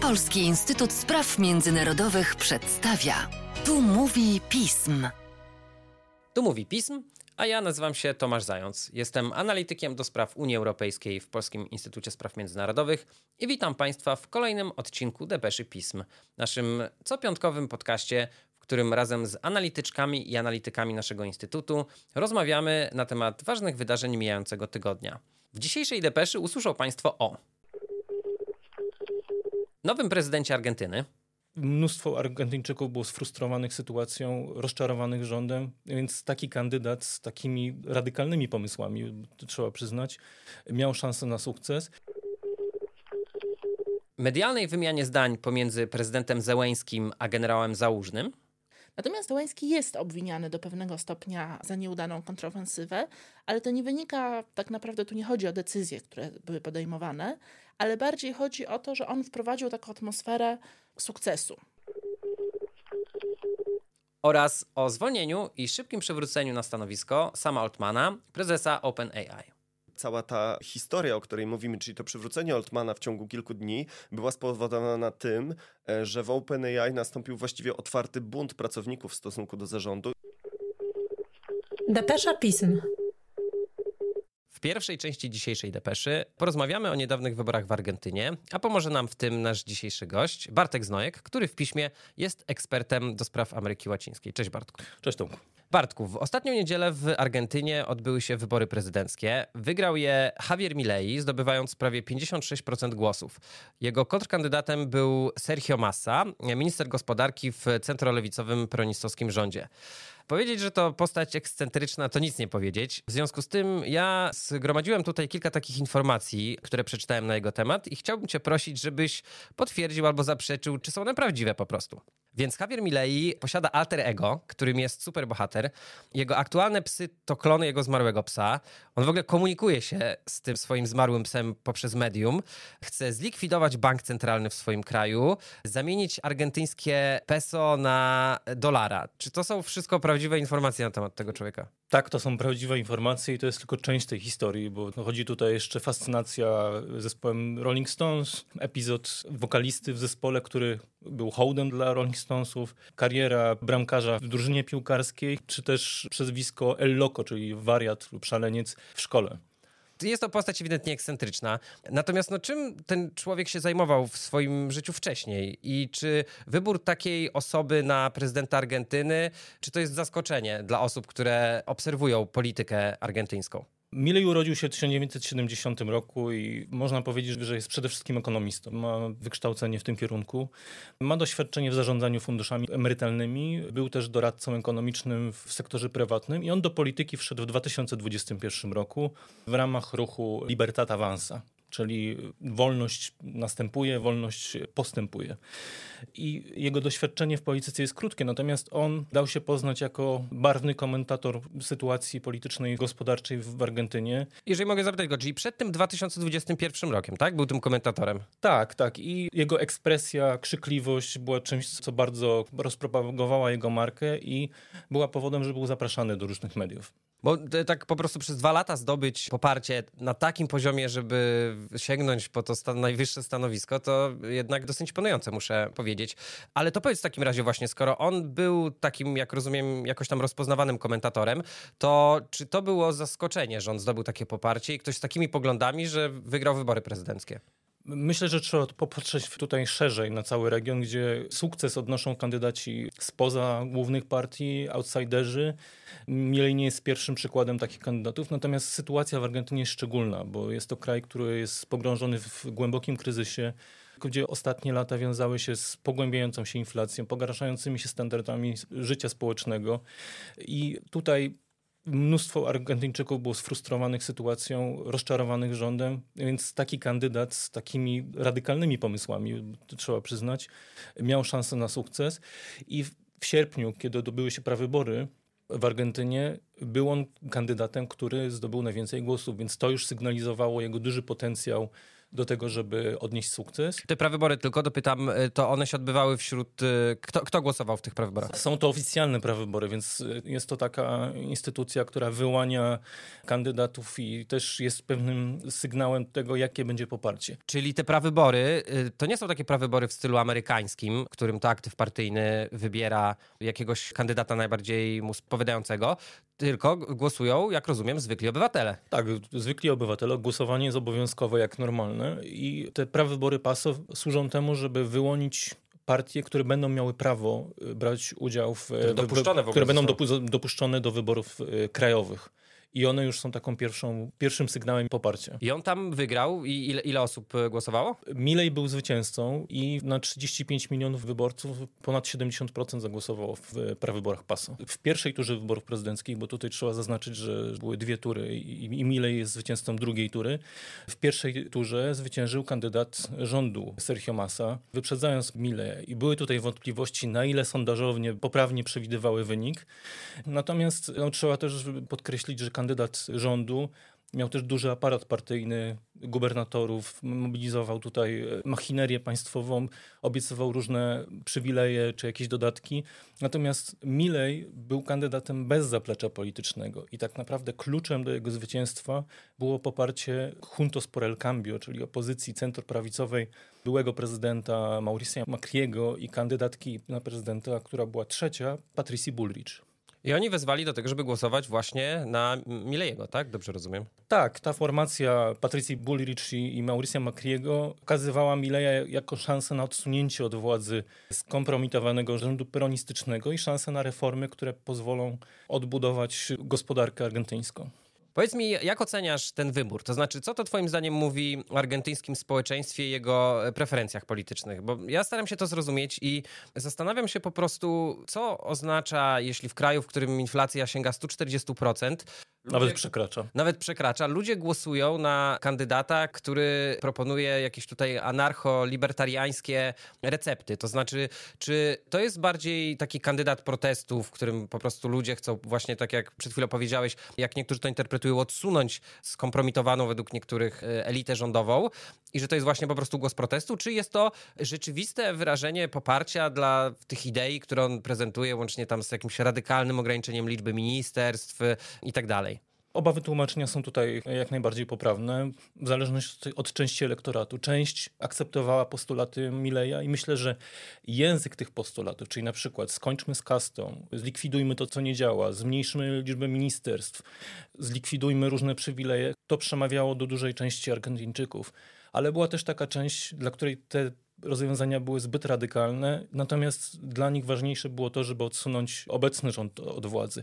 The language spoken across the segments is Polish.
Polski Instytut Spraw Międzynarodowych przedstawia. Tu mówi pism. Tu mówi pism, a ja nazywam się Tomasz Zając. Jestem analitykiem do spraw Unii Europejskiej w Polskim Instytucie Spraw Międzynarodowych i witam Państwa w kolejnym odcinku Depeszy Pism, naszym copiątkowym podcaście, w którym razem z analityczkami i analitykami naszego instytutu rozmawiamy na temat ważnych wydarzeń mijającego tygodnia. W dzisiejszej depeszy usłyszą Państwo o nowym prezydencie Argentyny, Mnóstwo Argentyńczyków było sfrustrowanych sytuacją, rozczarowanych rządem, więc taki kandydat z takimi radykalnymi pomysłami, to trzeba przyznać, miał szansę na sukces. medialnej wymianie zdań pomiędzy prezydentem Zełęskim a generałem Załużnym, Natomiast Zełański jest obwiniany do pewnego stopnia za nieudaną kontrofensywę, ale to nie wynika, tak naprawdę tu nie chodzi o decyzje, które były podejmowane, ale bardziej chodzi o to, że on wprowadził taką atmosferę sukcesu. oraz o zwolnieniu i szybkim przywróceniu na stanowisko Sama Altmana, prezesa OpenAI. cała ta historia, o której mówimy, czyli to przywrócenie Altmana w ciągu kilku dni, była spowodowana tym, e, że w OpenAI nastąpił właściwie otwarty bunt pracowników w stosunku do zarządu. Depesza pism. Pierwszej części dzisiejszej depeszy porozmawiamy o niedawnych wyborach w Argentynie, a pomoże nam w tym nasz dzisiejszy gość, Bartek Znojek, który w piśmie jest ekspertem do spraw Ameryki Łacińskiej. Cześć Bartku. Cześć Tomku. Bartku, w ostatnią niedzielę w Argentynie odbyły się wybory prezydenckie. Wygrał je Javier Milei, zdobywając prawie 56% głosów. Jego kontrkandydatem był Sergio Massa, minister gospodarki w centrolewicowym peronistowskim rządzie. Powiedzieć, że to postać ekscentryczna, to nic nie powiedzieć. W związku z tym ja zgromadziłem tutaj kilka takich informacji, które przeczytałem na jego temat i chciałbym cię prosić, żebyś potwierdził albo zaprzeczył, czy są one prawdziwe po prostu. Więc Javier Milei posiada alter ego, którym jest superbohater. Jego aktualne psy to klony jego zmarłego psa. On w ogóle komunikuje się z tym swoim zmarłym psem poprzez medium. Chce zlikwidować bank centralny w swoim kraju, zamienić argentyńskie peso na dolara. Czy to są wszystko prawdziwe informacje na temat tego człowieka? Tak, to są prawdziwe informacje i to jest tylko część tej historii, bo no, chodzi tutaj jeszcze fascynacja zespołem Rolling Stones, epizod wokalisty w zespole, który był hołdem dla Rolling Stonesów, kariera bramkarza w drużynie piłkarskiej, czy też przezwisko El Loco, czyli wariat lub szaleniec w szkole. Jest to postać ewidentnie ekscentryczna. Natomiast no, czym ten człowiek się zajmował w swoim życiu wcześniej? I czy wybór takiej osoby na prezydenta Argentyny, czy to jest zaskoczenie dla osób, które obserwują politykę argentyńską? Milei urodził się w 1970 roku i można powiedzieć, że jest przede wszystkim ekonomistą. Ma wykształcenie w tym kierunku. Ma doświadczenie w zarządzaniu funduszami emerytalnymi. Był też doradcą ekonomicznym w sektorze prywatnym i on do polityki wszedł w 2021 roku w ramach ruchu Libertad Avanza. Czyli wolność następuje, wolność postępuje. I jego doświadczenie w polityce jest krótkie, natomiast on dał się poznać jako barwny komentator sytuacji politycznej i gospodarczej w Argentynie. Jeżeli mogę zapytać go, czyli przed tym 2021 rokiem, tak? Był tym komentatorem. Tak, tak. I jego ekspresja, krzykliwość była czymś, co bardzo rozpropagowała jego markę i była powodem, że był zapraszany do różnych mediów. Bo t- tak po prostu przez dwa lata zdobyć poparcie na takim poziomie, żeby sięgnąć po to stan, najwyższe stanowisko, to jednak dosyć imponujące, muszę powiedzieć. Ale to powiedz w takim razie właśnie, skoro on był takim, jak rozumiem, jakoś tam rozpoznawanym komentatorem, to czy to było zaskoczenie, że on zdobył takie poparcie i ktoś z takimi poglądami, że wygrał wybory prezydenckie? Myślę, że trzeba popatrzeć tutaj szerzej na cały region, gdzie sukces odnoszą kandydaci spoza głównych partii, outsiderzy. Milei nie jest pierwszym przykładem takich kandydatów, natomiast sytuacja w Argentynie jest szczególna, bo jest to kraj, który jest pogrążony w głębokim kryzysie, gdzie ostatnie lata wiązały się z pogłębiającą się inflacją, pogarszającymi się standardami życia społecznego. I tutaj Mnóstwo Argentyńczyków było sfrustrowanych sytuacją, rozczarowanych rządem, więc taki kandydat z takimi radykalnymi pomysłami, trzeba przyznać, miał szansę na sukces. I w sierpniu, kiedy odbyły się prawybory w Argentynie, był on kandydatem, który zdobył najwięcej głosów, więc to już sygnalizowało jego duży potencjał do tego, żeby odnieść sukces. Te prawybory, tylko dopytam, y, to one się odbywały wśród... y, Kto, kto głosował w tych prawyborach? Są to oficjalne prawybory, więc jest to taka instytucja, która wyłania kandydatów i też jest pewnym sygnałem tego, jakie będzie poparcie. Czyli te prawybory, y, to nie są takie prawybory w stylu amerykańskim, którym to aktyw partyjny wybiera jakiegoś kandydata najbardziej mu spowiadającego, tylko głosują, jak rozumiem, zwykli obywatele. Tak, zwykli obywatele, głosowanie jest obowiązkowe jak normalne i te prawybory PASO służą temu, żeby wyłonić partie, które będą miały prawo y, brać udział w... Które w- w ogóle które będą dopu- dopuszczone do wyborów y, krajowych. I one już są taką pierwszą, pierwszym sygnałem poparcia. I on tam wygrał i ile, ile osób y, głosowało? Milej był zwycięzcą i na 35 milionów wyborców ponad 70% zagłosowało w e, prawyborach PASO. W pierwszej turze wyborów prezydenckich, bo tutaj trzeba zaznaczyć, że były dwie tury i, i Milej jest zwycięzcą drugiej tury. W pierwszej turze zwyciężył kandydat rządu Sergio Massa, wyprzedzając Mileja. I były tutaj wątpliwości, na ile sondażownie poprawnie przewidywały wynik. Natomiast no, trzeba też podkreślić, że kandydat rządu Miał też duży aparat partyjny gubernatorów, mobilizował tutaj e, machinerię państwową, obiecywał różne przywileje czy jakieś dodatki. Natomiast Milej był kandydatem bez zaplecza politycznego i tak naprawdę kluczem do jego zwycięstwa było poparcie Juntos por el Cambio, czyli opozycji centroprawicowej byłego prezydenta Mauricia Macriego i kandydatki na prezydenta, która była trzecia, Patricji Bullrich. I oni wezwali do tego, żeby głosować właśnie na Milejego, tak? Dobrze rozumiem. Tak, ta formacja Patrycji Bullrich i, Mauricia Macriego okazywała Mileja jako szansę na odsunięcie od władzy skompromitowanego rządu peronistycznego i szansę na reformy, które pozwolą odbudować gospodarkę argentyńską. Powiedz mi, jak oceniasz ten wybór? To znaczy, co to twoim zdaniem mówi o argentyńskim społeczeństwie i jego e, preferencjach politycznych? Bo ja staram się to zrozumieć i zastanawiam się po prostu, co oznacza, jeśli w kraju, w którym inflacja sięga 140%, Nawet ludzie- przekracza. nawet przekracza. Ludzie głosują na kandydata, który proponuje jakieś tutaj anarcho-libertariańskie recepty. To znaczy, czy to jest bardziej taki kandydat protestu, w którym po prostu ludzie chcą właśnie tak jak przed chwilą powiedziałeś, jak niektórzy to interpretują, odsunąć skompromitowaną według niektórych e, elitę rządową i że to jest właśnie po prostu głos protestu, czy jest to rzeczywiste wyrażenie poparcia dla tych idei, które on prezentuje, łącznie tam z jakimś radykalnym ograniczeniem liczby ministerstw e, i tak dalej? Oba wytłumaczenia są tutaj jak najbardziej poprawne, w zależności od, części elektoratu. Część akceptowała postulaty Mileja i myślę, że język tych postulatów, czyli na przykład skończmy z kastą, zlikwidujmy to, co nie działa, zmniejszmy liczbę ministerstw, zlikwidujmy różne przywileje, to przemawiało do dużej części Argentyńczyków. Ale była też taka część, dla której te rozwiązania były zbyt radykalne, natomiast dla nich ważniejsze było to, żeby odsunąć obecny rząd od władzy.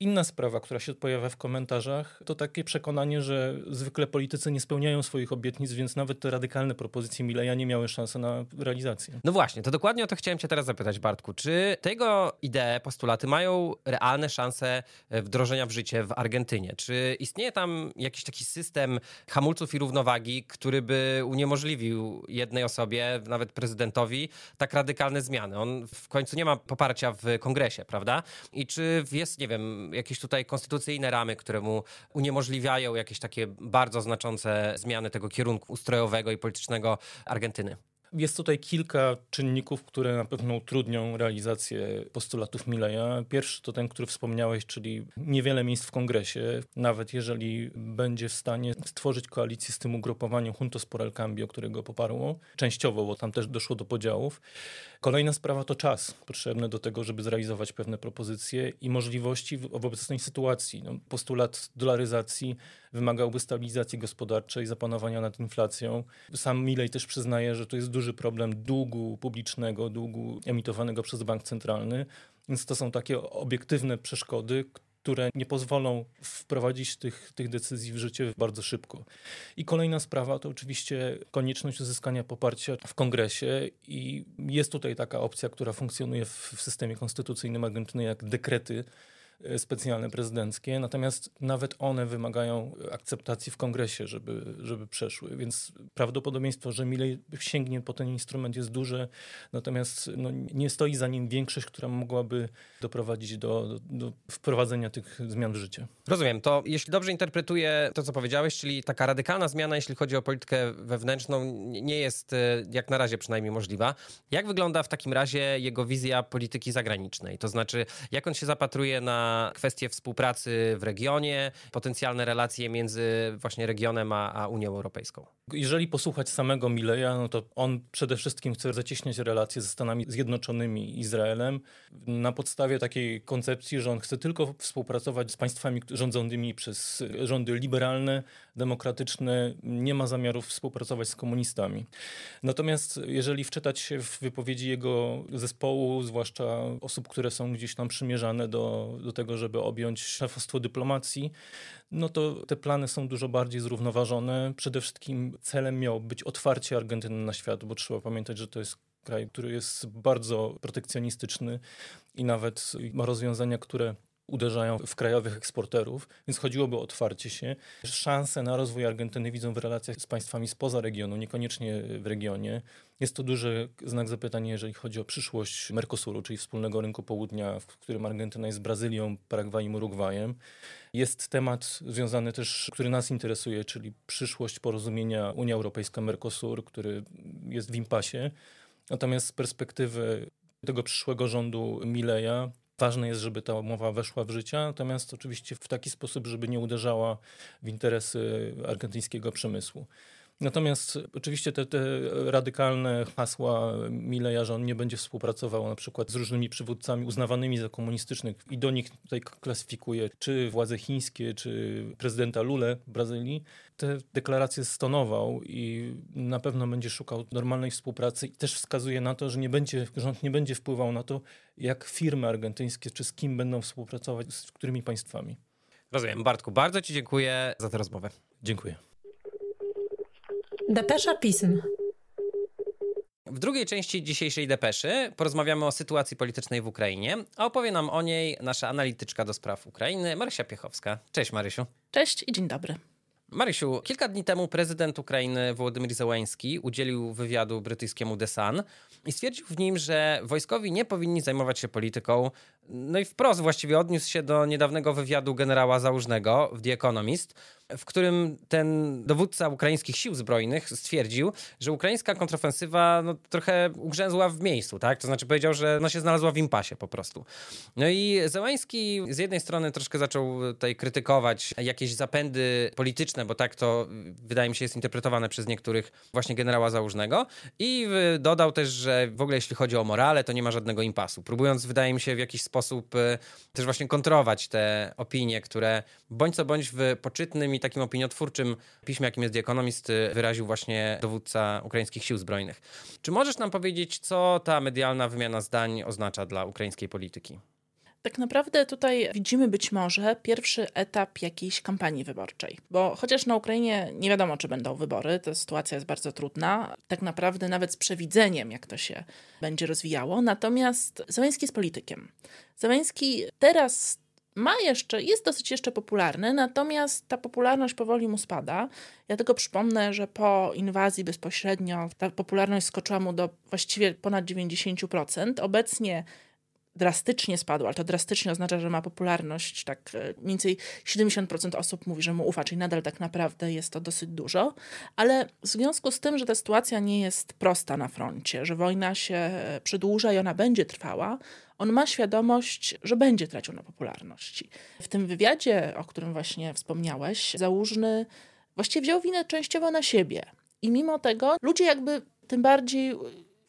Inna sprawa, która się pojawia w komentarzach, to takie przekonanie, że zwykle politycy nie spełniają swoich obietnic, więc nawet te radykalne propozycje Mileja nie miały szansy na realizację. No właśnie, to dokładnie o to chciałem cię teraz zapytać, Bartku. Czy tego idee, postulaty mają realne szanse wdrożenia w życie w Argentynie? Czy istnieje tam jakiś taki system hamulców i równowagi, który by uniemożliwił jednej osobie, nawet prezydentowi, tak radykalne zmiany? On w końcu nie ma poparcia w kongresie, prawda? I czy jest, nie wiem, jakieś tutaj konstytucyjne ramy, które mu uniemożliwiają jakieś takie bardzo znaczące zmiany tego kierunku ustrojowego i politycznego Argentyny? Jest tutaj kilka czynników, które na pewno utrudnią realizację postulatów Mileja. Pierwszy to ten, który wspomniałeś, czyli niewiele miejsc w kongresie. Nawet jeżeli będzie w stanie stworzyć koalicję z tym ugrupowaniem Juntos por el Cambio, które go poparło, częściowo, bo tam też doszło do podziałów. Kolejna sprawa to czas potrzebny do tego, żeby zrealizować pewne propozycje i możliwości w obecnej sytuacji. No, postulat dolaryzacji wymagałby stabilizacji gospodarczej, zapanowania nad inflacją. Sam Milej też przyznaje, że to jest duży problem długu publicznego, długu emitowanego przez bank centralny, więc to są takie obiektywne przeszkody, które nie pozwolą wprowadzić tych, tych decyzji w życie bardzo szybko. I kolejna sprawa to oczywiście konieczność uzyskania poparcia w kongresie i jest tutaj taka opcja, która funkcjonuje w, w systemie konstytucyjnym Argentyny jak dekrety specjalne prezydenckie, natomiast nawet one wymagają akceptacji w kongresie, żeby, żeby przeszły, więc prawdopodobieństwo, że Milley sięgnie po ten instrument jest duże, natomiast no, nie stoi za nim większość, która mogłaby doprowadzić do, do, do wprowadzenia tych zmian w życie. Rozumiem. To jeśli dobrze interpretuję to, co powiedziałeś, czyli taka radykalna zmiana, jeśli chodzi o politykę wewnętrzną, nie jest e, jak na razie przynajmniej możliwa. Jak wygląda w takim razie jego wizja polityki zagranicznej? To znaczy, jak on się zapatruje na kwestie współpracy w regionie, potencjalne relacje między właśnie regionem a, a Unią Europejską? Jeżeli posłuchać samego Mileya, no to on przede wszystkim chce zacieśniać relacje ze Stanami Zjednoczonymi i Izraelem na podstawie takiej koncepcji, że on chce tylko współpracować z państwami rządzonymi przez rządy liberalne, demokratyczne, nie ma zamiarów współpracować z komunistami. Natomiast jeżeli wczytać się w wypowiedzi jego zespołu, zwłaszcza osób, które są gdzieś tam przymierzane do, do tego, żeby objąć szefostwo dyplomacji, no to te plany są dużo bardziej zrównoważone. Przede wszystkim celem miało być otwarcie Argentyny na świat, bo trzeba pamiętać, że to jest kraj, który jest bardzo protekcjonistyczny i nawet ma rozwiązania, które uderzają w krajowych eksporterów, więc chodziłoby o otwarcie się. Szanse na rozwój Argentyny widzą w relacjach z państwami spoza regionu, niekoniecznie w regionie. Jest to duży znak zapytania, jeżeli chodzi o przyszłość Mercosuru, czyli wspólnego rynku południa, w którym Argentyna jest Brazylią, Paragwajem, Urugwajem. Jest temat związany też, który nas interesuje, czyli przyszłość porozumienia Unia Europejska-Mercosur, który jest w impasie. Natomiast z perspektywy tego przyszłego rządu Mileja Ważne jest, żeby ta umowa weszła w życie, natomiast oczywiście w taki sposób, żeby nie uderzała w interesy argentyńskiego przemysłu. Natomiast oczywiście te, te, radykalne hasła Mileja, że on nie będzie współpracował na przykład z różnymi przywódcami uznawanymi za komunistycznych i do nich tutaj klasyfikuje czy władze chińskie, czy prezydenta Lule w Brazylii, te deklaracje stonował i na pewno będzie szukał normalnej współpracy i też wskazuje na to, że nie będzie, rząd nie będzie wpływał na to, jak firmy argentyńskie czy z kim będą współpracować, z którymi państwami. Rozumiem. Bartku, bardzo Ci dziękuję za tę rozmowę. Dziękuję. Depesza Pism. W drugiej części dzisiejszej depeszy porozmawiamy o sytuacji politycznej w Ukrainie, a opowie nam o niej nasza analityczka do spraw Ukrainy, Marysia Piechowska. Cześć Marysiu. Cześć i dzień dobry. Marysiu, kilka dni temu prezydent Ukrainy Wołodymyr Zełański udzielił wywiadu brytyjskiemu The Sun i stwierdził w nim, że wojskowi nie powinni zajmować się polityką. No i wprost właściwie odniósł się do niedawnego wywiadu generała Załużnego w The Economist, w którym ten dowódca ukraińskich sił zbrojnych stwierdził, że ukraińska kontrofensywa no, trochę ugrzęzła w miejscu, tak? To znaczy powiedział, że no, się znalazła w impasie po prostu. No i Zełański z jednej strony troszkę zaczął tutaj krytykować jakieś zapędy polityczne, bo tak to wydaje mi się jest interpretowane przez niektórych właśnie generała Załużnego i dodał też, że w ogóle jeśli chodzi o morale, to nie ma żadnego impasu. Próbując, wydaje mi się, w jakiś sposób y, też właśnie kontrować te opinie, które bądź co bądź w poczytnym i takim opiniotwórczym piśmie, jakim jest The Economist, y, wyraził właśnie dowódca ukraińskich sił zbrojnych. Czy możesz nam powiedzieć, co ta medialna wymiana zdań oznacza dla ukraińskiej polityki? Tak naprawdę tutaj widzimy być może pierwszy etap jakiejś kampanii wyborczej, bo chociaż na Ukrainie nie wiadomo, czy będą wybory, to sytuacja jest bardzo trudna, tak naprawdę nawet z przewidzeniem, jak to się będzie rozwijało. Natomiast Zeleński jest politykiem. Zeleński teraz ma jeszcze, jest dosyć jeszcze popularny, natomiast ta popularność powoli mu spada. Ja tylko przypomnę, że po inwazji bezpośrednio ta popularność skoczyła mu do właściwie ponad 90%. Obecnie drastycznie spadła, ale to drastycznie oznacza, że ma popularność, tak e, mniej więcej 70% osób mówi, że mu ufa, czyli nadal tak naprawdę jest to dosyć dużo, ale w związku z tym, że ta sytuacja nie jest prosta na froncie, że wojna się e, przedłuża i ona będzie trwała, on ma świadomość, że będzie tracił na popularności. W tym wywiadzie, o którym właśnie wspomniałeś, Załużny właściwie wziął winę częściowo na siebie. I mimo tego ludzie jakby tym bardziej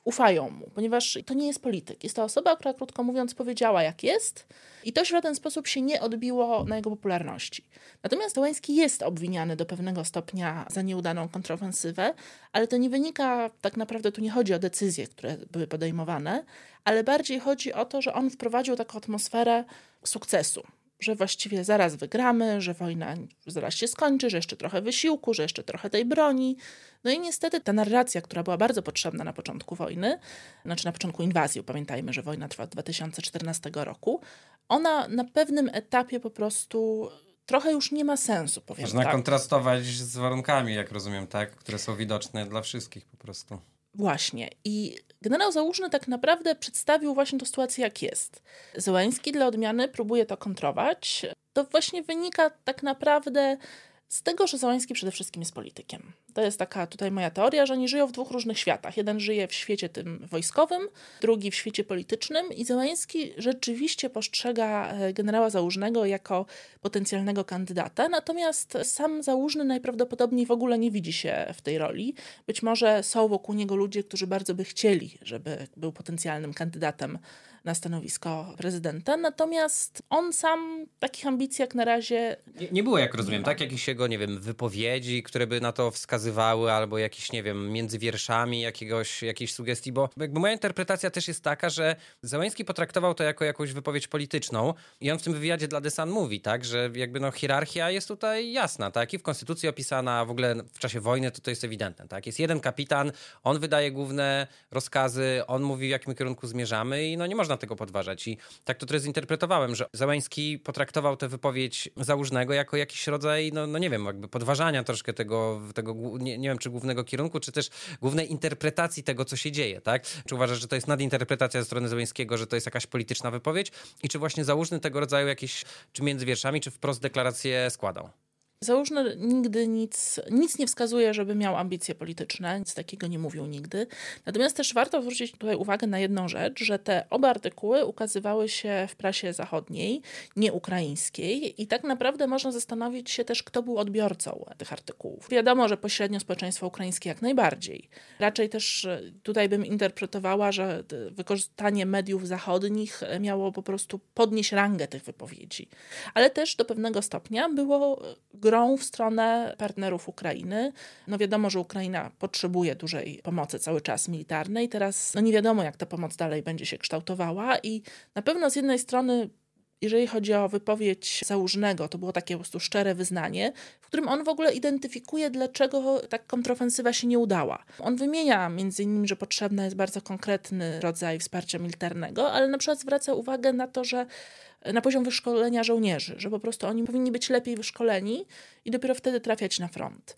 ufają mu, ponieważ to nie jest polityk. Jest to osoba, która krótko mówiąc powiedziała jak jest i to w żaden sposób się nie odbiło na jego popularności. Natomiast Łański jest obwiniany do pewnego stopnia za nieudaną kontrofensywę, ale to nie wynika, tak naprawdę tu nie chodzi o decyzje, które były podejmowane, ale bardziej chodzi o to, że on wprowadził taką atmosferę sukcesu że właściwie zaraz wygramy, że wojna zaraz się skończy, że jeszcze trochę wysiłku, że jeszcze trochę tej broni. No i niestety ta narracja, która była bardzo potrzebna na początku wojny, znaczy na początku inwazji, pamiętajmy, że wojna trwa od 2014 roku, ona na pewnym etapie po prostu trochę już nie ma sensu, powiem Można tak. kontrastować z warunkami, jak rozumiem, tak? Które są widoczne dla wszystkich po prostu. Właśnie. I generał Załużny tak naprawdę przedstawił właśnie tę sytuację, jak jest. Zełański dla odmiany próbuje to kontrować. To właśnie wynika tak naprawdę z tego, że Załański przede wszystkim jest politykiem. To jest taka tutaj moja teoria, że oni żyją w dwóch różnych światach. Jeden żyje w świecie tym wojskowym, drugi w świecie politycznym i Załański rzeczywiście postrzega e, generała Załużnego jako potencjalnego kandydata, natomiast sam Załużny najprawdopodobniej w ogóle nie widzi się w tej roli. Być może są wokół niego ludzie, którzy bardzo by chcieli, żeby był potencjalnym kandydatem na stanowisko prezydenta, natomiast on sam takich ambicji jak na razie... Nie, nie było, jak rozumiem, tak? Jakichś jego, nie wiem, wypowiedzi, które by na to wskazywały, albo jakieś, nie wiem, między wierszami jakiegoś, jakiejś sugestii, bo jakby moja interpretacja też jest taka, że Załęski potraktował to jako jakąś wypowiedź polityczną i on w tym wywiadzie dla The Sun mówi, tak, że jakby no hierarchia jest tutaj jasna, tak, i w konstytucji opisana, w ogóle w czasie wojny to to jest ewidentne, tak, jest jeden kapitan, on wydaje główne rozkazy, on mówi w jakim kierunku zmierzamy i no nie można można tego podważać. I tak to trochę zinterpretowałem, że Załęski potraktował tę wypowiedź Załużnego jako jakiś rodzaj, no, no nie wiem, jakby podważania troszkę tego, tego nie, nie wiem, czy głównego kierunku, czy też głównej interpretacji tego, co się dzieje, tak? Czy uważasz, że to jest nadinterpretacja ze strony Załęskiego, że to jest jakaś polityczna wypowiedź? I czy właśnie Załużny tego rodzaju jakieś, czy między wierszami, czy wprost deklaracje składał? Załużny nigdy nic, nic nie wskazuje, żeby miał ambicje polityczne, nic takiego nie mówił nigdy. Natomiast też warto zwrócić tutaj uwagę na jedną rzecz, że te oba artykuły ukazywały się w prasie zachodniej, nie ukraińskiej i tak naprawdę można zastanowić się też, kto był odbiorcą tych artykułów. Wiadomo, że pośrednio społeczeństwo ukraińskie jak najbardziej. Raczej też e, tutaj bym interpretowała, że wykorzystanie mediów zachodnich miało po prostu podnieść rangę tych wypowiedzi. Ale też do pewnego stopnia było grą w stronę partnerów Ukrainy. No wiadomo, że Ukraina potrzebuje dużej pomocy cały czas militarnej. Teraz no nie wiadomo, jak ta pomoc dalej będzie się kształtowała i na pewno z jednej strony jeżeli chodzi o wypowiedź Załużnego, to było takie po prostu szczere wyznanie, w którym on w ogóle identyfikuje, dlaczego tak kontrofensywa się nie udała. On wymienia między innymi, że potrzebny jest bardzo konkretny rodzaj wsparcia militarnego, ale na przykład zwraca uwagę na to, że na poziom wyszkolenia żołnierzy, że po prostu oni powinni być lepiej wyszkoleni i dopiero wtedy trafiać na front.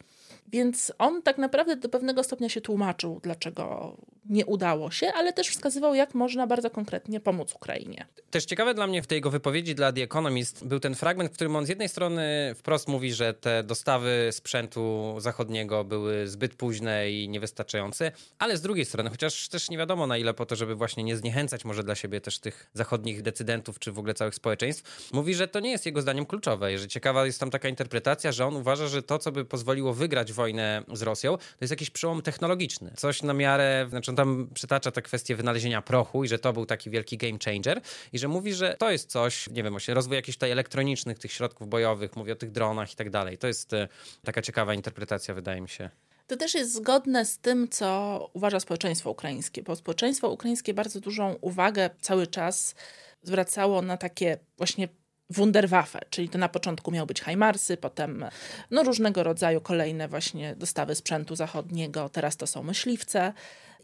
Więc on tak naprawdę do pewnego stopnia się tłumaczył, dlaczego nie udało się, ale też wskazywał, jak można bardzo konkretnie pomóc Ukrainie. Też ciekawe dla mnie w tej jego wypowiedzi dla The Economist był ten fragment, w którym on z jednej strony wprost mówi, że te dostawy sprzętu zachodniego były zbyt późne i niewystarczające, ale z drugiej strony, chociaż też nie wiadomo na ile po to, żeby właśnie nie zniechęcać może dla siebie też tych zachodnich decydentów, czy w ogóle całych społeczeństw, mówi, że to nie jest jego zdaniem kluczowe. Że ciekawa jest tam taka interpretacja, że on uważa, że to, co by pozwoliło wygrać wojnę z Rosją, to jest jakiś przełom technologiczny. Coś na miarę, znaczy on tam przytacza tę kwestię wynalezienia prochu i że to był taki wielki game changer i że mówi, że to jest coś, nie wiem, rozwój jakichś tutaj elektronicznych tych środków bojowych, mówi o tych dronach i tak dalej. To jest e, taka ciekawa interpretacja, wydaje mi się. To też jest zgodne z tym, co uważa społeczeństwo ukraińskie, bo społeczeństwo ukraińskie bardzo dużą uwagę cały czas zwracało na takie właśnie Wunderwaffe, czyli to na początku miały być Hajmarsy, potem no, różnego rodzaju kolejne właśnie dostawy sprzętu zachodniego, teraz to są myśliwce.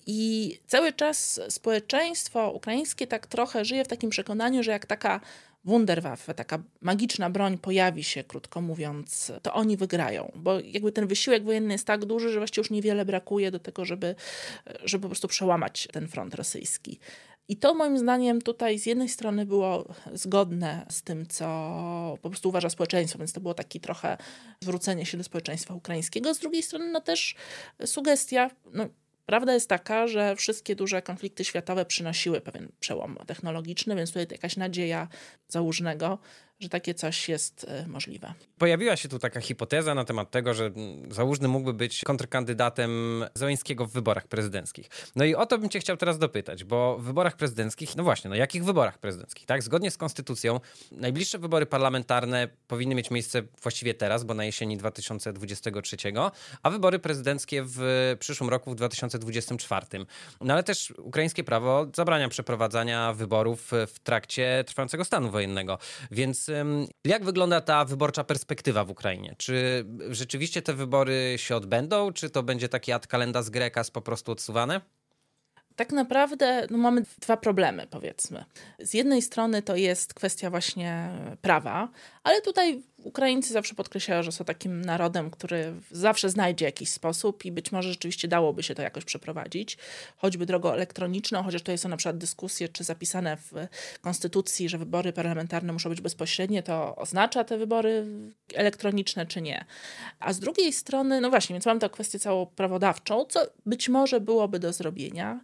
I cały czas społeczeństwo ukraińskie tak trochę żyje w takim przekonaniu, że jak taka Wunderwaffe, taka magiczna broń pojawi się, krótko mówiąc, to oni wygrają, bo jakby ten wysiłek wojenny jest tak duży, że właściwie już niewiele brakuje do tego, żeby, żeby po prostu przełamać ten front rosyjski. I to moim zdaniem tutaj z jednej strony było zgodne z tym, co po prostu uważa społeczeństwo, więc to było taki trochę zwrócenie się do społeczeństwa ukraińskiego. Z drugiej strony no też sugestia, no, Prawda jest taka, że wszystkie duże konflikty światowe przynosiły pewien przełom technologiczny, więc tutaj jakaś nadzieja załużnego, że takie coś jest e, możliwe. Pojawiła się tu taka hipoteza na temat tego, że Załużny mógłby być kontrkandydatem Załęskiego w wyborach prezydenckich. No i o to bym cię chciał teraz dopytać, bo w wyborach prezydenckich, no właśnie, no jakich wyborach prezydenckich, tak? Zgodnie z konstytucją najbliższe wybory parlamentarne powinny mieć miejsce właściwie teraz, bo na jesieni 2023, a wybory prezydenckie w przyszłym roku w 2024. No ale też ukraińskie prawo zabrania przeprowadzania wyborów w trakcie trwającego stanu wojennego. Więc jak wygląda ta wyborcza perspektywa w Ukrainie? Czy rzeczywiście te wybory się odbędą, czy to będzie taki ad z grekas po prostu odsuwane? Tak naprawdę no, mamy dwa problemy, powiedzmy. Z jednej strony to jest kwestia właśnie prawa, ale tutaj Ukraińcy zawsze podkreślają, że są takim narodem, który zawsze znajdzie jakiś sposób i być może rzeczywiście dałoby się to jakoś przeprowadzić, choćby drogą elektroniczną, chociaż tutaj są na przykład dyskusje, czy zapisane w konstytucji, że wybory parlamentarne muszą być bezpośrednie, to oznacza te wybory elektroniczne, czy nie. A z drugiej strony, no właśnie, więc mamy tę kwestię całą prawodawczą, co być może byłoby do zrobienia.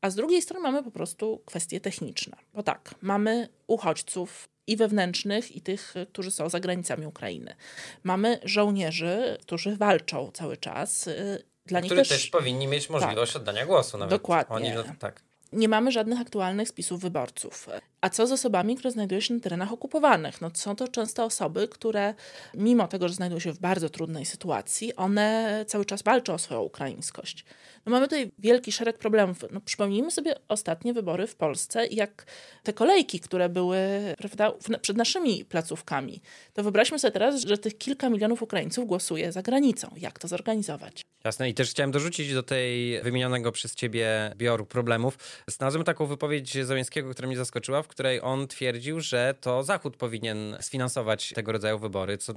A z drugiej strony mamy po prostu kwestie techniczne. Bo tak, mamy uchodźców i wewnętrznych, i tych, którzy są za granicami Ukrainy. Mamy żołnierzy, którzy walczą cały czas. Y, dla nich też, też powinni mieć możliwość tak, oddania głosu. Nawet. Dokładnie. Oni, no, tak nie mamy żadnych aktualnych spisów wyborców. A co z osobami, które znajdują się na terenach okupowanych? No, są to często osoby, które mimo tego, że znajdują się w bardzo trudnej sytuacji, one cały czas walczą o swoją ukraińskość. No, mamy tutaj wielki szereg problemów. No, przypomnijmy sobie ostatnie wybory w Polsce jak te kolejki, które były prawda, przed naszymi placówkami. To wyobraźmy sobie teraz, że tych kilka milionów Ukraińców głosuje za granicą. Jak to zorganizować? Jasne. I też chciałem dorzucić do tej wymienionego przez ciebie bioru problemów. Znalazłem taką wypowiedź Załęskiego, która mnie zaskoczyła, w której on twierdził, że to Zachód powinien sfinansować tego rodzaju wybory. Co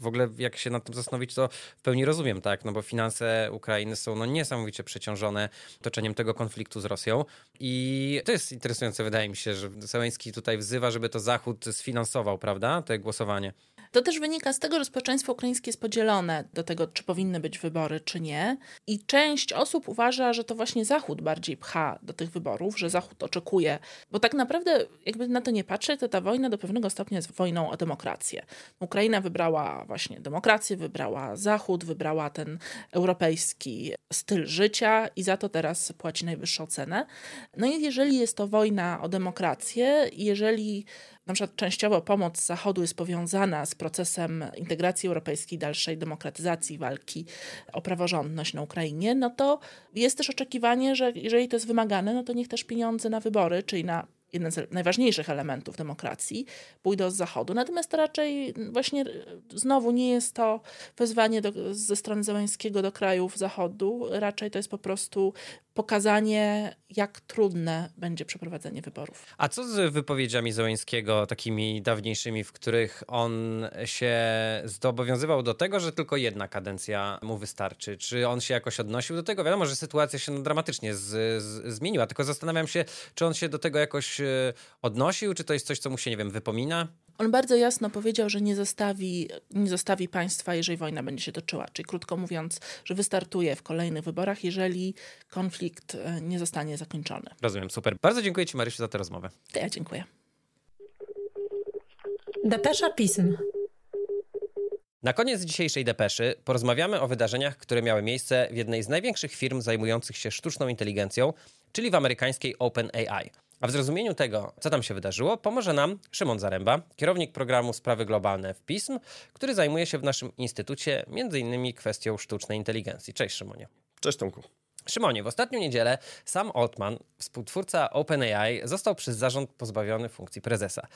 w ogóle, jak się nad tym zastanowić, to w pełni rozumiem, tak? No bo finanse Ukrainy są no, niesamowicie przeciążone toczeniem tego konfliktu z Rosją. I to jest interesujące, wydaje mi się, że Załęski tutaj wzywa, żeby to Zachód sfinansował, prawda? Te głosowanie. To też wynika z tego, że społeczeństwo ukraińskie jest podzielone do tego, czy powinny być wybory, czy nie. I część osób uważa, że to właśnie Zachód bardziej pcha do tych wyborów, że Zachód oczekuje, bo tak naprawdę, jakby na to nie patrzeć, to ta wojna do pewnego stopnia jest wojną o demokrację. Ukraina wybrała właśnie demokrację, wybrała Zachód, wybrała ten europejski styl życia i za to teraz płaci najwyższą cenę. No i jeżeli jest to wojna o demokrację, jeżeli na przykład częściowo pomoc Zachodu jest powiązana z procesem integracji europejskiej, dalszej demokratyzacji, walki o praworządność na Ukrainie, no to jest też oczekiwanie, że jeżeli to jest wymagane, no to niech też pieniądze na wybory, czyli na jeden z najważniejszych elementów demokracji, pójdą z Zachodu. Natomiast to raczej właśnie znowu nie jest to wezwanie do, ze strony Zeleńskiego do krajów Zachodu, raczej to jest po prostu pokazanie, jak trudne będzie przeprowadzenie wyborów. A co z wypowiedziami Zeleńskiego, takimi dawniejszymi, w których on się zobowiązywał do tego, że tylko jedna kadencja mu wystarczy? Czy on się jakoś odnosił do tego? Wiadomo, że sytuacja się no dramatycznie z, z, zmieniła, tylko zastanawiam się, czy on się do tego jakoś e, odnosił, czy to jest coś, co mu się, nie wiem, wypomina? On bardzo jasno powiedział, że nie zostawi, nie zostawi państwa, jeżeli wojna będzie się toczyła. Czyli krótko mówiąc, że wystartuje w kolejnych wyborach, jeżeli konflikt e, nie zostanie zakończony. Rozumiem, super. Bardzo dziękuję Ci, Marysiu, za tę rozmowę. To ja dziękuję. Depesza Pism. Na koniec dzisiejszej depeszy porozmawiamy o wydarzeniach, które miały miejsce w jednej z największych firm zajmujących się sztuczną inteligencją, czyli w amerykańskiej OpenAI. A w zrozumieniu tego, co tam się wydarzyło, pomoże nam Szymon Zaręba, kierownik programu Sprawy Globalne w PISM, który zajmuje się w naszym instytucie m.in. kwestią sztucznej inteligencji. Cześć Szymonie. Cześć Tomku. Szymonie, w ostatnią niedzielę sam Altman, współtwórca OpenAI, został przez zarząd pozbawiony funkcji prezesa.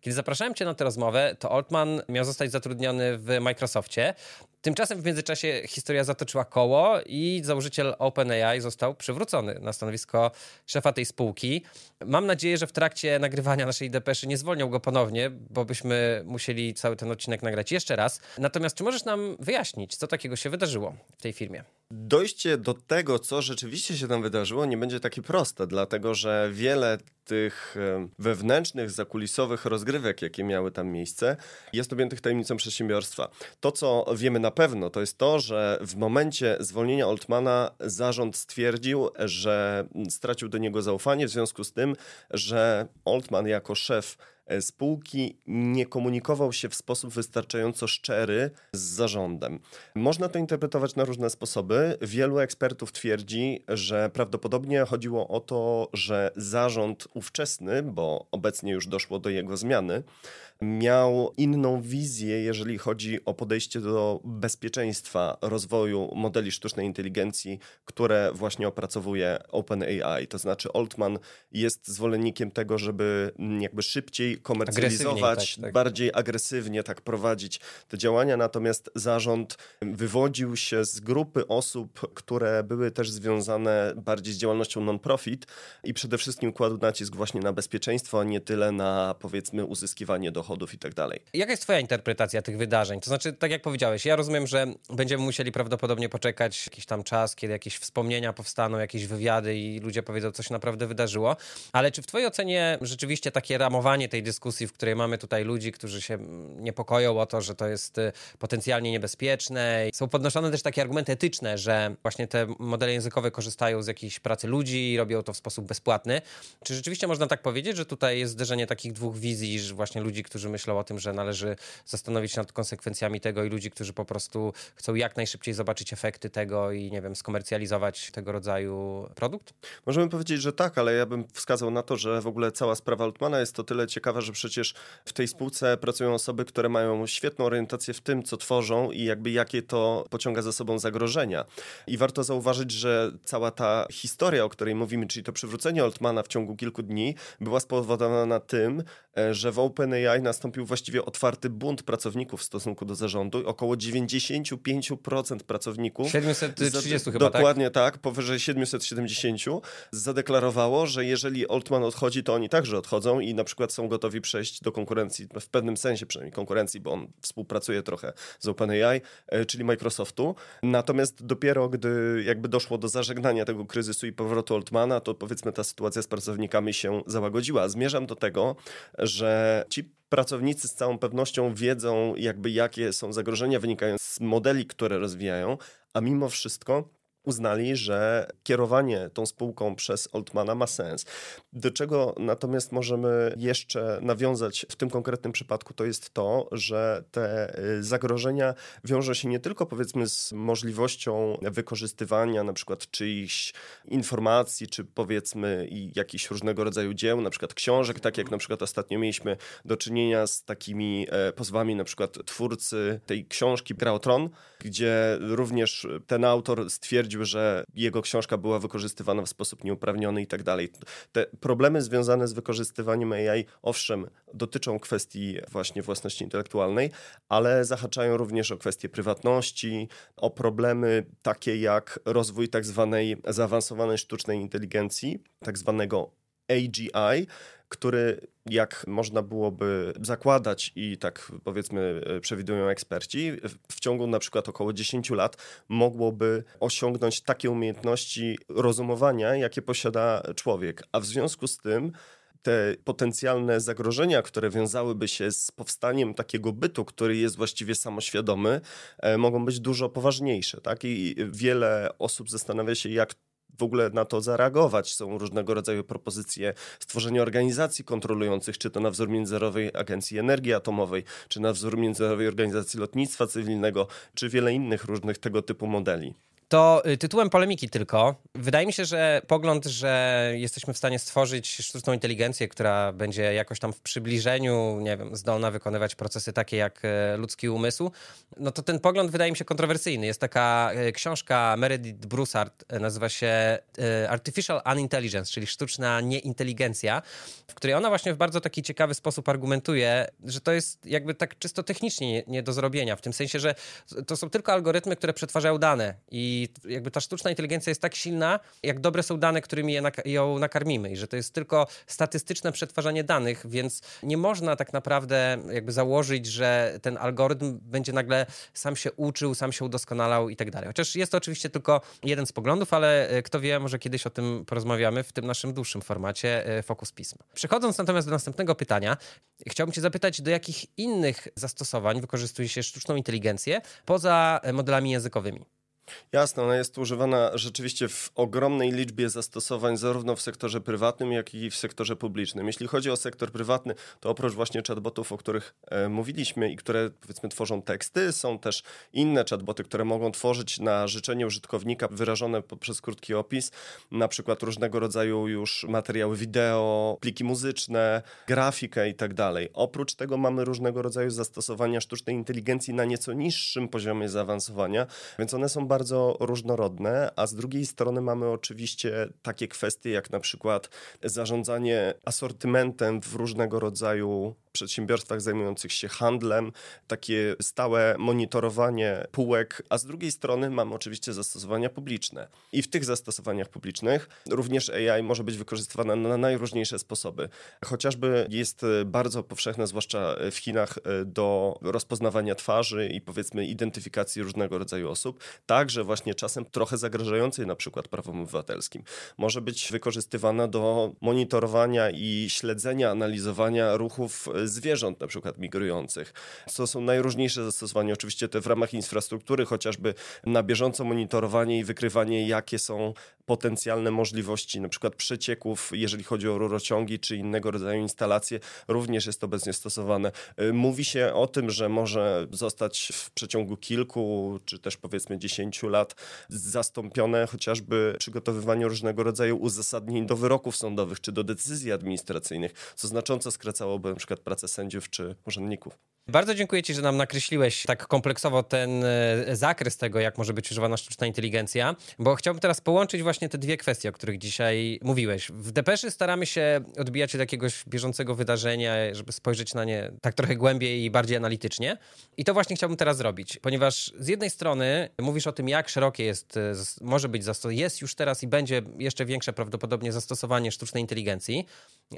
Kiedy zapraszałem cię na tę rozmowę, to Altman miał zostać zatrudniony w Microsoftie. Tymczasem w międzyczasie historia zatoczyła koło i założyciel OpenAI został przywrócony na stanowisko szefa tej spółki. Mam nadzieję, że w trakcie nagrywania naszej depeszy nie zwolnią go ponownie, bo byśmy musieli cały ten odcinek nagrać jeszcze raz. Natomiast czy możesz nam wyjaśnić, co takiego się wydarzyło w tej firmie? Dojście do tego, co rzeczywiście się tam wydarzyło, nie będzie takie proste, dlatego że wiele tych wewnętrznych, zakulisowych rozgrywek, jakie miały tam miejsce, jest objętych tajemnicą przedsiębiorstwa. To, co wiemy na pewno, to jest to, że w momencie zwolnienia Altmana zarząd stwierdził, że stracił do niego zaufanie, w związku z tym, że Altman jako szef E, spółki nie komunikował się w sposób wystarczająco szczery z zarządem. Można to interpretować na różne sposoby. Wielu ekspertów twierdzi, że prawdopodobnie chodziło o to, że zarząd ówczesny, bo obecnie już doszło do jego zmiany, miał inną wizję, jeżeli chodzi o podejście do bezpieczeństwa rozwoju modeli sztucznej inteligencji, które właśnie opracowuje OpenAI. To znaczy Altman jest zwolennikiem tego, żeby jakby szybciej komercjalizować, tak, tak. bardziej agresywnie tak prowadzić te działania, natomiast zarząd wywodził się z grupy osób, które były też związane bardziej z działalnością non-profit i przede wszystkim kładł nacisk właśnie na bezpieczeństwo, a nie tyle na powiedzmy uzyskiwanie dochodów i tak dalej. Jaka jest twoja interpretacja tych wydarzeń? To znaczy, tak jak powiedziałeś, ja rozumiem, że będziemy musieli prawdopodobnie poczekać jakiś tam czas, kiedy jakieś wspomnienia powstaną, jakieś wywiady i ludzie powiedzą, co się naprawdę wydarzyło, ale czy w twojej ocenie rzeczywiście takie ramowanie tej dyskusji, w której mamy tutaj ludzi, którzy się niepokoją o to, że to jest y, potencjalnie niebezpieczne, są podnoszone też takie argumenty etyczne, że właśnie te modele językowe korzystają z jakiejś pracy ludzi i robią to w sposób bezpłatny. Czy rzeczywiście można tak powiedzieć, że tutaj jest zderzenie takich dwóch wizji, że właśnie ludzi, którzy myślą o tym, że należy zastanowić się nad konsekwencjami tego i ludzi, którzy po prostu chcą jak najszybciej zobaczyć efekty tego i nie wiem, skomercjalizować tego rodzaju produkt? Możemy powiedzieć, że tak, ale ja bym wskazał na to, że w ogóle cała sprawa Altmana jest to tyle ciekawa, że przecież w tej spółce pracują osoby, które mają świetną orientację w tym, co tworzą i jakby jakie to pociąga za sobą zagrożenia. I warto zauważyć, że cała ta historia, o której mówimy, czyli to przywrócenie Altmana w ciągu kilku dni, była spowodowana tym, e, że w OpenAI nastąpił właściwie otwarty bunt pracowników w stosunku do zarządu. Około 95% pracowników. 730 chyba, tak? Dokładnie tak? tak, powyżej 770 zadeklarowało, że jeżeli Altman odchodzi, to oni także odchodzą i na przykład są gotowi przejść do konkurencji, w pewnym sensie przynajmniej konkurencji, bo on współpracuje trochę z OpenAI, e, czyli Microsoftu. Natomiast dopiero gdy jakby doszło do zażegnania tego kryzysu i powrotu Altmana, to powiedzmy ta sytuacja z pracownikami się załagodziła. Zmierzam do tego, że ci pracownicy z całą pewnością wiedzą, jakby jakie są zagrożenia wynikające z modeli, które rozwijają, a mimo wszystko uznali, że kierowanie tą spółką przez Altmana ma sens. Do czego natomiast możemy jeszcze nawiązać w tym konkretnym przypadku, to jest to, że te y, zagrożenia wiążą się nie tylko powiedzmy z możliwością wykorzystywania na przykład czyichś informacji, czy powiedzmy jakichś różnego rodzaju dzieł, na przykład książek, tak jak na przykład ostatnio mieliśmy do czynienia z takimi e, pozwami na przykład twórcy tej książki Gra Tron, gdzie również ten autor stwierdził, że jego książka była wykorzystywana w sposób nieuprawniony i tak dalej. Te problemy związane z wykorzystywaniem AI, owszem, dotyczą kwestii właśnie własności intelektualnej, ale zahaczają również o kwestie prywatności, o problemy takie jak rozwój tak zwanej zaawansowanej sztucznej inteligencji, tak zwanego AGI, który, jak można byłoby zakładać i tak powiedzmy e, przewidują eksperci, w ciągu na przykład około 10 lat mogłoby osiągnąć takie umiejętności rozumowania, jakie posiada człowiek. A w związku z tym te potencjalne zagrożenia, które wiązałyby się z powstaniem takiego bytu, który jest właściwie samoświadomy, e, mogą być dużo poważniejsze. Tak? I wiele osób zastanawia się, jak w ogóle na to zareagować. Są różnego rodzaju propozycje stworzenia organizacji kontrolujących, czy to na wzór Międzynarodowej Agencji Energii Atomowej, czy na wzór Międzynarodowej Organizacji Lotnictwa Cywilnego, czy wiele innych różnych tego typu modeli. To y, tytułem polemiki tylko. Wydaje mi się, że pogląd, że jesteśmy w stanie stworzyć sztuczną inteligencję, która będzie jakoś tam w przybliżeniu, nie wiem, zdolna wykonywać procesy takie jak e, ludzki umysł, no to ten pogląd wydaje mi się kontrowersyjny. Jest taka e, książka Meredith Broussard, e, nazywa się Artificial Unintelligence, czyli sztuczna nieinteligencja, w której ona właśnie w bardzo taki ciekawy sposób argumentuje, że to jest jakby tak czysto technicznie nie, do zrobienia, w tym sensie, że to są tylko algorytmy, które przetwarzają dane i i jakby ta sztuczna inteligencja jest tak silna, jak dobre są dane, którymi ją nakarmimy. I że to jest tylko statystyczne przetwarzanie danych, więc nie można tak naprawdę jakby założyć, że ten algorytm będzie nagle sam się uczył, sam się udoskonalał i tak dalej. Chociaż jest to oczywiście tylko jeden z poglądów, ale e, kto wie, może kiedyś o tym porozmawiamy w tym naszym dłuższym formacie e, Fokus Pism. Przechodząc natomiast do następnego pytania, chciałbym cię zapytać, do jakich innych zastosowań wykorzystuje się sztuczną inteligencję poza modelami językowymi? Jasne, ona jest używana rzeczywiście w ogromnej liczbie zastosowań, zarówno w sektorze prywatnym, jak i w sektorze publicznym. Jeśli chodzi o sektor prywatny, to oprócz właśnie chatbotów, o których e, mówiliśmy i które powiedzmy tworzą teksty, są też inne chatboty, które mogą tworzyć na życzenie użytkownika wyrażone poprzez krótki opis, na przykład różnego rodzaju już materiały wideo, pliki muzyczne, grafikę i tak dalej. Oprócz tego mamy różnego rodzaju zastosowania sztucznej inteligencji na nieco niższym poziomie zaawansowania, więc one są bardzo różnorodne, a z drugiej strony mamy oczywiście takie kwestie jak na przykład zarządzanie asortymentem w różnego rodzaju przedsiębiorstwach zajmujących się handlem, takie stałe monitorowanie półek, a z drugiej strony mamy oczywiście zastosowania publiczne. I w tych zastosowaniach publicznych również AI może być wykorzystywana na najróżniejsze sposoby. Chociażby jest bardzo powszechne, zwłaszcza w Chinach, do rozpoznawania twarzy i powiedzmy identyfikacji różnego rodzaju osób, także właśnie czasem trochę zagrażającej na przykład prawom obywatelskim. Może być wykorzystywana do monitorowania i śledzenia, analizowania ruchów zwierząt na przykład migrujących. To są najróżniejsze zastosowania, oczywiście te w ramach infrastruktury, chociażby na bieżąco monitorowanie i wykrywanie, jakie są potencjalne możliwości na przykład przecieków, jeżeli chodzi o rurociągi czy innego rodzaju instalacje, również jest obecnie stosowane. Mówi się o tym, że może zostać w przeciągu kilku, czy też powiedzmy dziesięciu lat zastąpione chociażby przygotowywanie różnego rodzaju uzasadnień do wyroków sądowych, czy do decyzji administracyjnych, co znacząco skracałoby na przykład pracę sędziów czy urzędników. Bardzo dziękuję Ci, że nam nakreśliłeś tak kompleksowo ten e, zakres tego, jak może być używana sztuczna inteligencja, bo chciałbym teraz połączyć właśnie te dwie kwestie, o których dzisiaj mówiłeś. W Depeszy staramy się odbijać od jakiegoś bieżącego wydarzenia, żeby spojrzeć na nie tak trochę głębiej i bardziej analitycznie. I to właśnie chciałbym teraz zrobić, ponieważ z jednej strony mówisz o tym, jak szerokie jest, e, może być, jest już teraz i będzie jeszcze większe prawdopodobnie zastosowanie sztucznej inteligencji,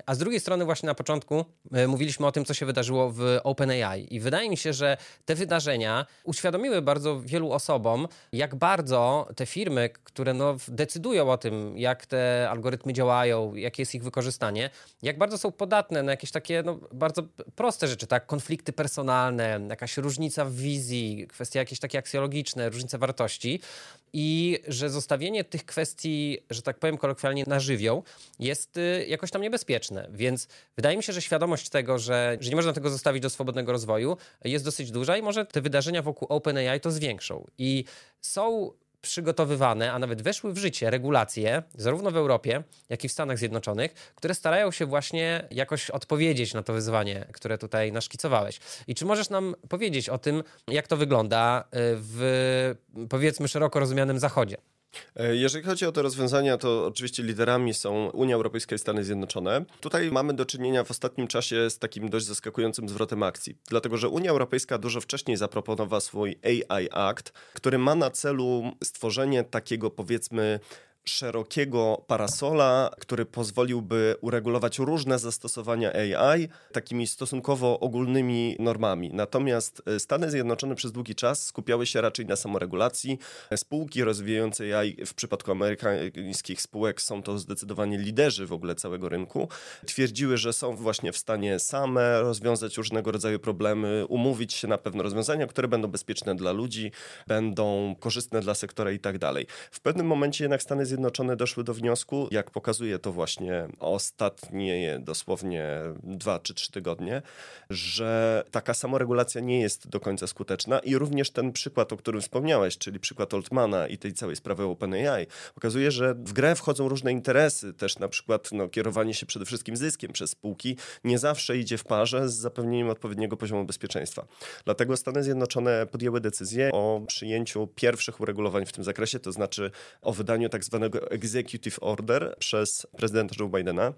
a z drugiej strony właśnie na początku e, mówiliśmy o tym, co się wydarzyło w OpenAI i wydaje mi się, że te wydarzenia uświadomiły bardzo wielu osobom, jak bardzo te firmy, które no decydują o tym, jak te algorytmy działają, jakie jest ich wykorzystanie, jak bardzo są podatne na jakieś takie no, bardzo proste rzeczy, tak? Konflikty personalne, jakaś różnica w wizji, kwestie jakieś takie aksjologiczne, różnice wartości i że zostawienie tych kwestii, że tak powiem kolokwialnie, na żywioł jest y, jakoś tam niebezpieczne. Więc wydaje mi się, że świadomość tego, że, że nie można tego zostawić do swobodnego rozwoju jest dosyć duża i może te wydarzenia wokół OpenAI to zwiększą. I są przygotowywane, a nawet weszły w życie regulacje, zarówno w Europie, jak i w Stanach Zjednoczonych, które starają się właśnie jakoś odpowiedzieć na to wyzwanie, które tutaj naszkicowałeś. I czy możesz nam powiedzieć o tym, jak to wygląda y, w powiedzmy szeroko rozumianym Zachodzie? E, jeżeli chodzi o te rozwiązania, to oczywiście liderami są Unia Europejska i Stany Zjednoczone. Tutaj mamy do czynienia w ostatnim czasie z takim dość zaskakującym zwrotem akcji, dlatego że Unia Europejska dużo wcześniej zaproponowała swój AI Act, który ma na celu stworzenie takiego powiedzmy szerokiego parasola, który pozwoliłby uregulować różne zastosowania AI takimi stosunkowo ogólnymi normami. Natomiast e, Stany Zjednoczone przez długi czas skupiały się raczej na samoregulacji. Spółki rozwijające AI w przypadku amerykańskich spółek są to zdecydowanie liderzy w ogóle całego rynku. Twierdziły, że są właśnie w stanie same rozwiązać różnego rodzaju problemy, umówić się na pewne rozwiązania, które będą bezpieczne dla ludzi, będą korzystne dla sektora i tak dalej. W pewnym momencie jednak Stany Zjednoczone doszły do wniosku, jak pokazuje to właśnie ostatnie dosłownie dwa czy trzy tygodnie, że taka samoregulacja nie jest do końca skuteczna i również ten przykład, o którym wspomniałeś, czyli przykład Altmana i tej całej sprawy OpenAI, pokazuje, że w grę wchodzą różne interesy, też na przykład no, kierowanie się przede wszystkim zyskiem przez spółki nie zawsze idzie w parze z zapewnieniem odpowiedniego poziomu bezpieczeństwa. Dlatego Stany Zjednoczone podjęły decyzję o przyjęciu pierwszych uregulowań w tym zakresie, to znaczy o wydaniu tak executive order przez prezydenta Joe Bidena.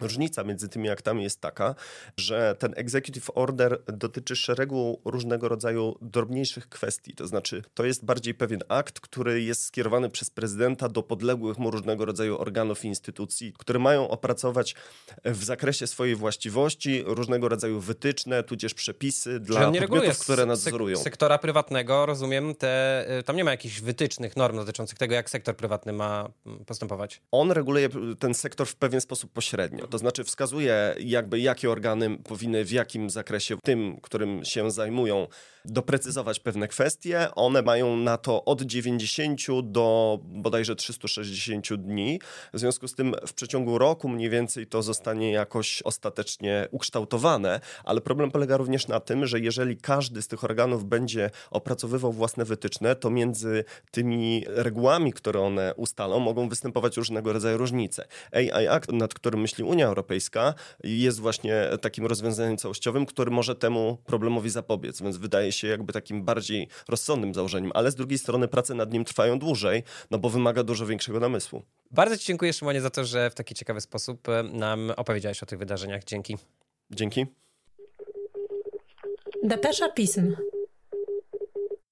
Różnica między tymi aktami jest taka, że ten executive order dotyczy szeregu różnego rodzaju drobniejszych kwestii. To znaczy, to jest bardziej pewien akt, który jest skierowany przez prezydenta do podległych mu różnego rodzaju organów i instytucji, które mają opracować w zakresie swojej właściwości różnego rodzaju wytyczne, tudzież przepisy dla podmiotów, które nadzorują. Sek sektora prywatnego, rozumiem, te, y, tam nie ma jakichś wytycznych norm dotyczących tego, jak sektor prywatny ma mm, postępować. On reguluje ten sektor w pewien sposób pośrednio. To znaczy wskazuje jakby jakie organy powinny w jakim zakresie tym, którym się zajmują, doprecyzować pewne kwestie. One mają na to od 90 do bodajże 360 dni. W związku z tym w przeciągu roku mniej więcej to zostanie jakoś ostatecznie ukształtowane, ale problem polega również na tym, że jeżeli każdy z tych organów będzie opracowywał własne wytyczne, to między tymi regułami, które one ustalą, mogą występować różnego rodzaju różnice. AI Act, nad którym myśli Unia Europejska, jest właśnie takim rozwiązaniem całościowym, który może temu problemowi zapobiec, więc wydaje się jakby takim bardziej rozsądnym założeniem, ale z drugiej strony prace nad nim trwają dłużej, no bo wymaga dużo większego namysłu. Bardzo Ci dziękuję, Szymonie, za to, że w taki ciekawy sposób e, nam opowiedziałeś o tych wydarzeniach. Dzięki. Dzięki. Depesza Pism.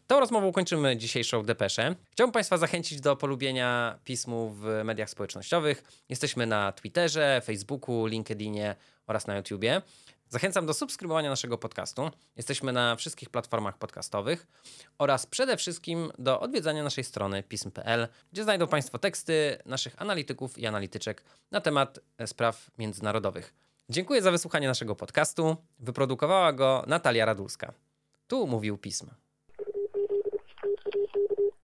Tą rozmową kończymy dzisiejszą depeszę. Chciałbym Państwa zachęcić do polubienia pismu w mediach społecznościowych. Jesteśmy na Twitterze, Facebooku, LinkedInie oraz na YouTubie. Zachęcam do subskrybowania naszego podcastu. Jesteśmy na wszystkich platformach podcastowych oraz przede wszystkim do odwiedzania naszej strony pism.pl, gdzie znajdą Państwo teksty naszych analityków i analityczek na temat spraw międzynarodowych. Dziękuję za wysłuchanie naszego podcastu. Wyprodukowała go Natalia Radulska. Tu mówił pism.